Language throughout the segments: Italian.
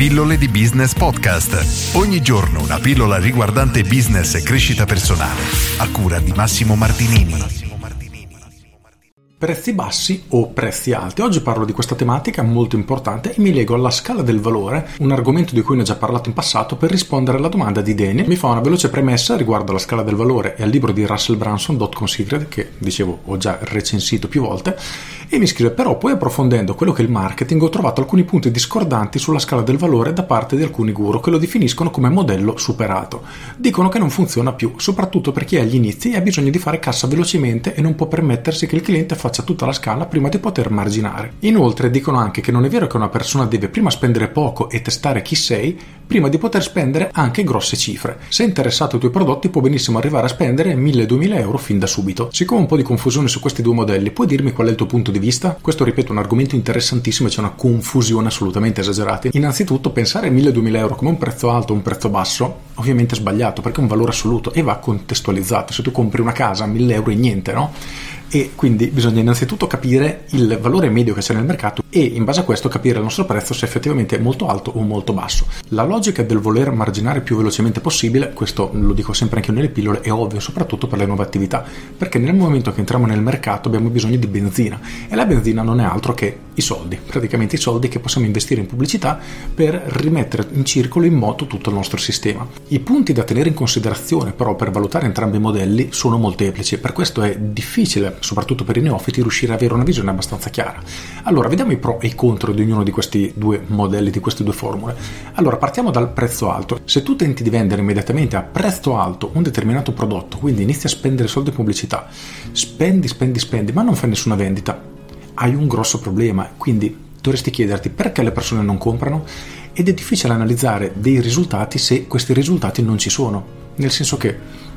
Pillole di Business Podcast. Ogni giorno una pillola riguardante business e crescita personale. A cura di Massimo Martinini. Prezzi bassi o prezzi alti. Oggi parlo di questa tematica molto importante e mi lego alla scala del valore, un argomento di cui ne ho già parlato in passato, per rispondere alla domanda di Daniel. Mi fa una veloce premessa riguardo alla scala del valore e al libro di Russell Branson, Dot Considered, che dicevo ho già recensito più volte, e mi scrive però poi approfondendo quello che è il marketing ho trovato alcuni punti discordanti sulla scala del valore da parte di alcuni guru che lo definiscono come modello superato. Dicono che non funziona più, soprattutto per chi è agli inizi e ha bisogno di fare cassa velocemente e non può permettersi che il cliente faccia tutta la scala prima di poter marginare. Inoltre dicono anche che non è vero che una persona deve prima spendere poco e testare chi sei prima di poter spendere anche grosse cifre. Se è interessato ai tuoi prodotti può benissimo arrivare a spendere 1000-2000 euro fin da subito. Siccome ho un po' di confusione su questi due modelli, puoi dirmi qual è il tuo punto di vista? Questo ripeto è un argomento interessantissimo e c'è una confusione assolutamente esagerata. Innanzitutto pensare a 1000-2000 euro come un prezzo alto o un prezzo basso ovviamente è sbagliato perché è un valore assoluto e va contestualizzato. Se tu compri una casa a 1000 euro è niente, no? E quindi bisogna innanzitutto capire il valore medio che c'è nel mercato e in base a questo capire il nostro prezzo se effettivamente è molto alto o molto basso. La logica del voler marginare più velocemente possibile, questo lo dico sempre anche nelle pillole, è ovvio soprattutto per le nuove attività, perché nel momento che entriamo nel mercato abbiamo bisogno di benzina e la benzina non è altro che i soldi, praticamente i soldi che possiamo investire in pubblicità per rimettere in circolo in moto tutto il nostro sistema. I punti da tenere in considerazione però per valutare entrambi i modelli sono molteplici, per questo è difficile soprattutto per i neofiti, riuscire ad avere una visione abbastanza chiara. Allora, vediamo i pro e i contro di ognuno di questi due modelli, di queste due formule. Allora, partiamo dal prezzo alto. Se tu tenti di vendere immediatamente a prezzo alto un determinato prodotto, quindi inizi a spendere soldi in pubblicità, spendi, spendi, spendi, ma non fai nessuna vendita, hai un grosso problema. Quindi dovresti chiederti perché le persone non comprano ed è difficile analizzare dei risultati se questi risultati non ci sono. Nel senso che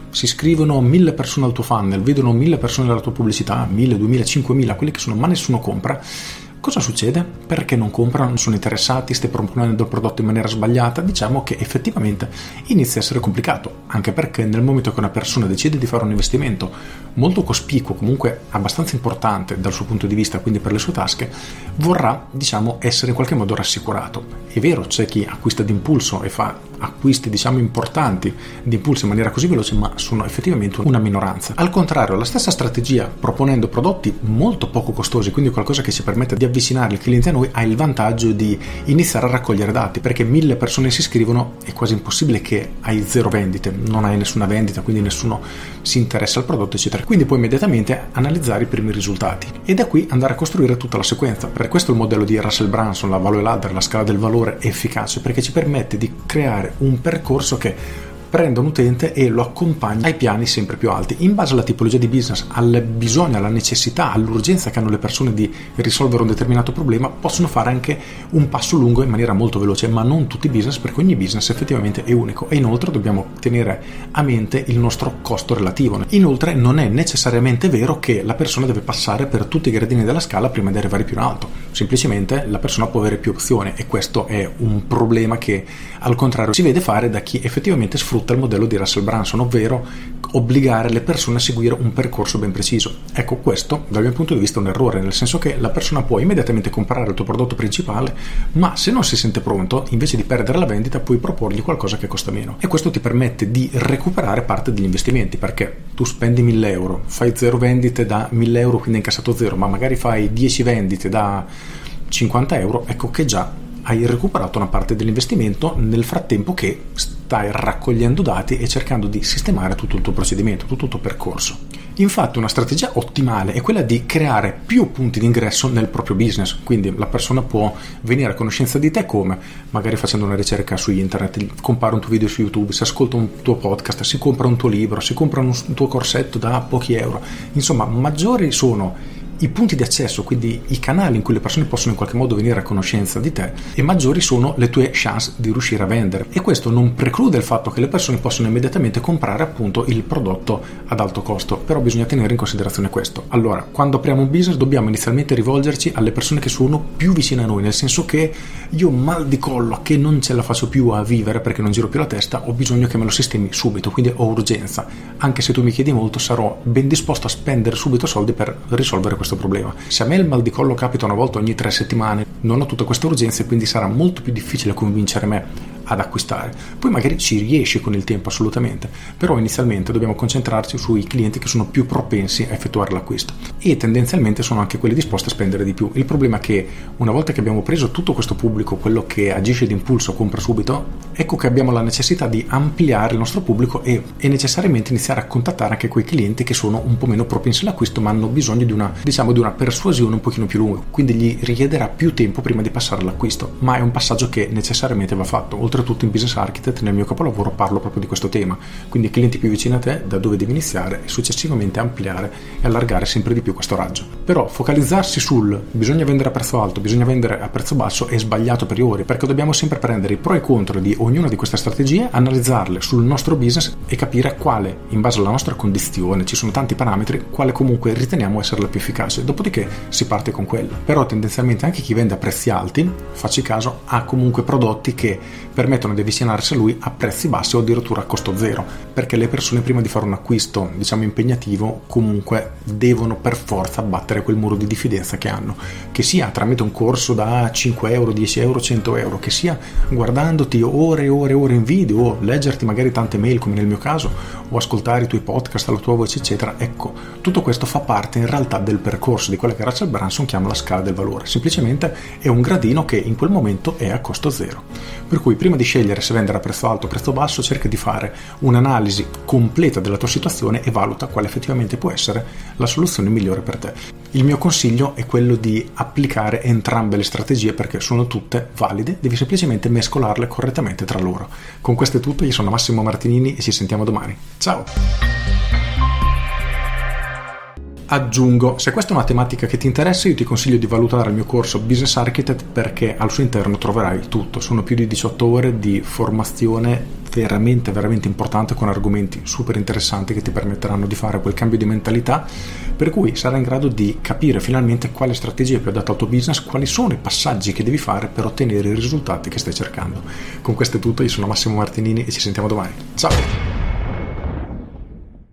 si iscrivono mille persone al tuo funnel, vedono mille persone dalla tua pubblicità, mille, duemila, cinquemila, quelli che sono, ma nessuno compra. Cosa succede? Perché non comprano, non sono interessati, stai proponendo il prodotto in maniera sbagliata? Diciamo che effettivamente inizia a essere complicato, anche perché nel momento che una persona decide di fare un investimento molto cospicuo, comunque abbastanza importante dal suo punto di vista, quindi per le sue tasche, vorrà, diciamo, essere in qualche modo rassicurato. È vero, c'è chi acquista d'impulso e fa acquisti, diciamo, importanti d'impulso in maniera così veloce, ma sono effettivamente una minoranza. Al contrario, la stessa strategia, proponendo prodotti molto poco costosi, quindi qualcosa che ci permette di avvicinare il cliente a noi, ha il vantaggio di iniziare a raccogliere dati, perché mille persone si iscrivono, è quasi impossibile che hai zero vendite, non hai nessuna vendita, quindi nessuno si interessa al prodotto, eccetera. Quindi puoi immediatamente analizzare i primi risultati e da qui andare a costruire tutta la sequenza. Per questo il modello di Russell Branson, la value ladder, la scala del valore è efficace perché ci permette di creare un percorso che prende un utente e lo accompagna ai piani sempre più alti. In base alla tipologia di business, al bisogno, alla necessità, all'urgenza che hanno le persone di risolvere un determinato problema, possono fare anche un passo lungo in maniera molto veloce, ma non tutti i business, perché ogni business effettivamente è unico. E inoltre dobbiamo tenere a mente il nostro costo relativo. Inoltre non è necessariamente vero che la persona deve passare per tutti i gradini della scala prima di arrivare più in alto. Semplicemente la persona può avere più opzioni e questo è un problema che al contrario si vede fare da chi effettivamente sfrutta sfrutta il modello di Russell Branson, ovvero obbligare le persone a seguire un percorso ben preciso. Ecco, questo dal mio punto di vista è un errore, nel senso che la persona può immediatamente comprare il tuo prodotto principale, ma se non si sente pronto, invece di perdere la vendita, puoi proporgli qualcosa che costa meno. E questo ti permette di recuperare parte degli investimenti, perché tu spendi 1000 euro, fai 0 vendite da 1000 euro, quindi hai incassato 0, ma magari fai 10 vendite da 50 euro, ecco che già hai recuperato una parte dell'investimento nel frattempo che stai raccogliendo dati e cercando di sistemare tutto il tuo procedimento, tutto il tuo percorso. Infatti una strategia ottimale è quella di creare più punti di ingresso nel proprio business, quindi la persona può venire a conoscenza di te come magari facendo una ricerca su internet, compara un tuo video su YouTube, si ascolta un tuo podcast, si compra un tuo libro, si compra un tuo corsetto da pochi euro. Insomma, maggiori sono i punti di accesso, quindi i canali in cui le persone possono in qualche modo venire a conoscenza di te, e maggiori sono le tue chance di riuscire a vendere. E questo non preclude il fatto che le persone possano immediatamente comprare appunto il prodotto ad alto costo, però bisogna tenere in considerazione questo. Allora, quando apriamo un business dobbiamo inizialmente rivolgerci alle persone che sono più vicine a noi, nel senso che io mal di collo che non ce la faccio più a vivere perché non giro più la testa, ho bisogno che me lo sistemi subito, quindi ho urgenza. Anche se tu mi chiedi molto, sarò ben disposto a spendere subito soldi per risolvere questo questo problema. Se a me il mal di collo capita una volta ogni tre settimane, non ho tutte queste urgenze, quindi sarà molto più difficile convincere me ad acquistare. Poi magari ci riesci con il tempo assolutamente, però inizialmente dobbiamo concentrarci sui clienti che sono più propensi a effettuare l'acquisto e tendenzialmente sono anche quelli disposti a spendere di più. Il problema è che una volta che abbiamo preso tutto questo pubblico, quello che agisce d'impulso, compra subito, ecco che abbiamo la necessità di ampliare il nostro pubblico e, e necessariamente iniziare a contattare anche quei clienti che sono un po' meno propensi all'acquisto ma hanno bisogno di una, diciamo, di una persuasione un pochino più lunga, quindi gli richiederà più tempo prima di passare all'acquisto, ma è un passaggio che necessariamente va fatto. Oltretutto in Business Architect nel mio capolavoro parlo proprio di questo tema, quindi clienti più vicini a te, da dove devi iniziare e successivamente ampliare e allargare sempre di più questo raggio. Però focalizzarsi sul bisogna vendere a prezzo alto, bisogna vendere a prezzo basso è sbagliato a priori, perché dobbiamo sempre prendere i pro e i contro di ognuna di queste strategie, analizzarle sul nostro business e capire quale, in base alla nostra condizione, ci sono tanti parametri, quale comunque riteniamo essere la più efficace. Dopodiché si parte con quella. Però tendenzialmente anche chi vende a prezzi alti, facci caso, ha comunque prodotti che permettono di avvicinarsi a lui a prezzi bassi o addirittura a costo zero, perché le persone prima di fare un acquisto, diciamo impegnativo, comunque devono per forza abbattere quel muro di diffidenza che hanno, che sia tramite un corso da 5 euro, 10 euro, 100 euro, che sia guardandoti ore e ore e ore in video o leggerti magari tante mail come nel mio caso o ascoltare i tuoi podcast, la tua voce eccetera, ecco, tutto questo fa parte in realtà del percorso di quella che Rachel Branson chiama la scala del valore, semplicemente è un gradino che in quel momento è a costo zero. Per cui prima di scegliere se vendere a prezzo alto o prezzo basso, cerca di fare un'analisi completa della tua situazione e valuta quale effettivamente può essere la soluzione migliore per te. Il mio consiglio è quello di applicare entrambe le strategie perché sono tutte valide, devi semplicemente mescolarle correttamente tra loro. Con questo è tutto, io sono Massimo Martinini e ci sentiamo domani. Ciao! Aggiungo, se questa è una tematica che ti interessa, io ti consiglio di valutare il mio corso Business Architect perché al suo interno troverai tutto. Sono più di 18 ore di formazione veramente, veramente importante con argomenti super interessanti che ti permetteranno di fare quel cambio di mentalità, per cui sarai in grado di capire finalmente quale strategia è più adatta al tuo business, quali sono i passaggi che devi fare per ottenere i risultati che stai cercando. Con questo è tutto, io sono Massimo Martinini e ci sentiamo domani. Ciao!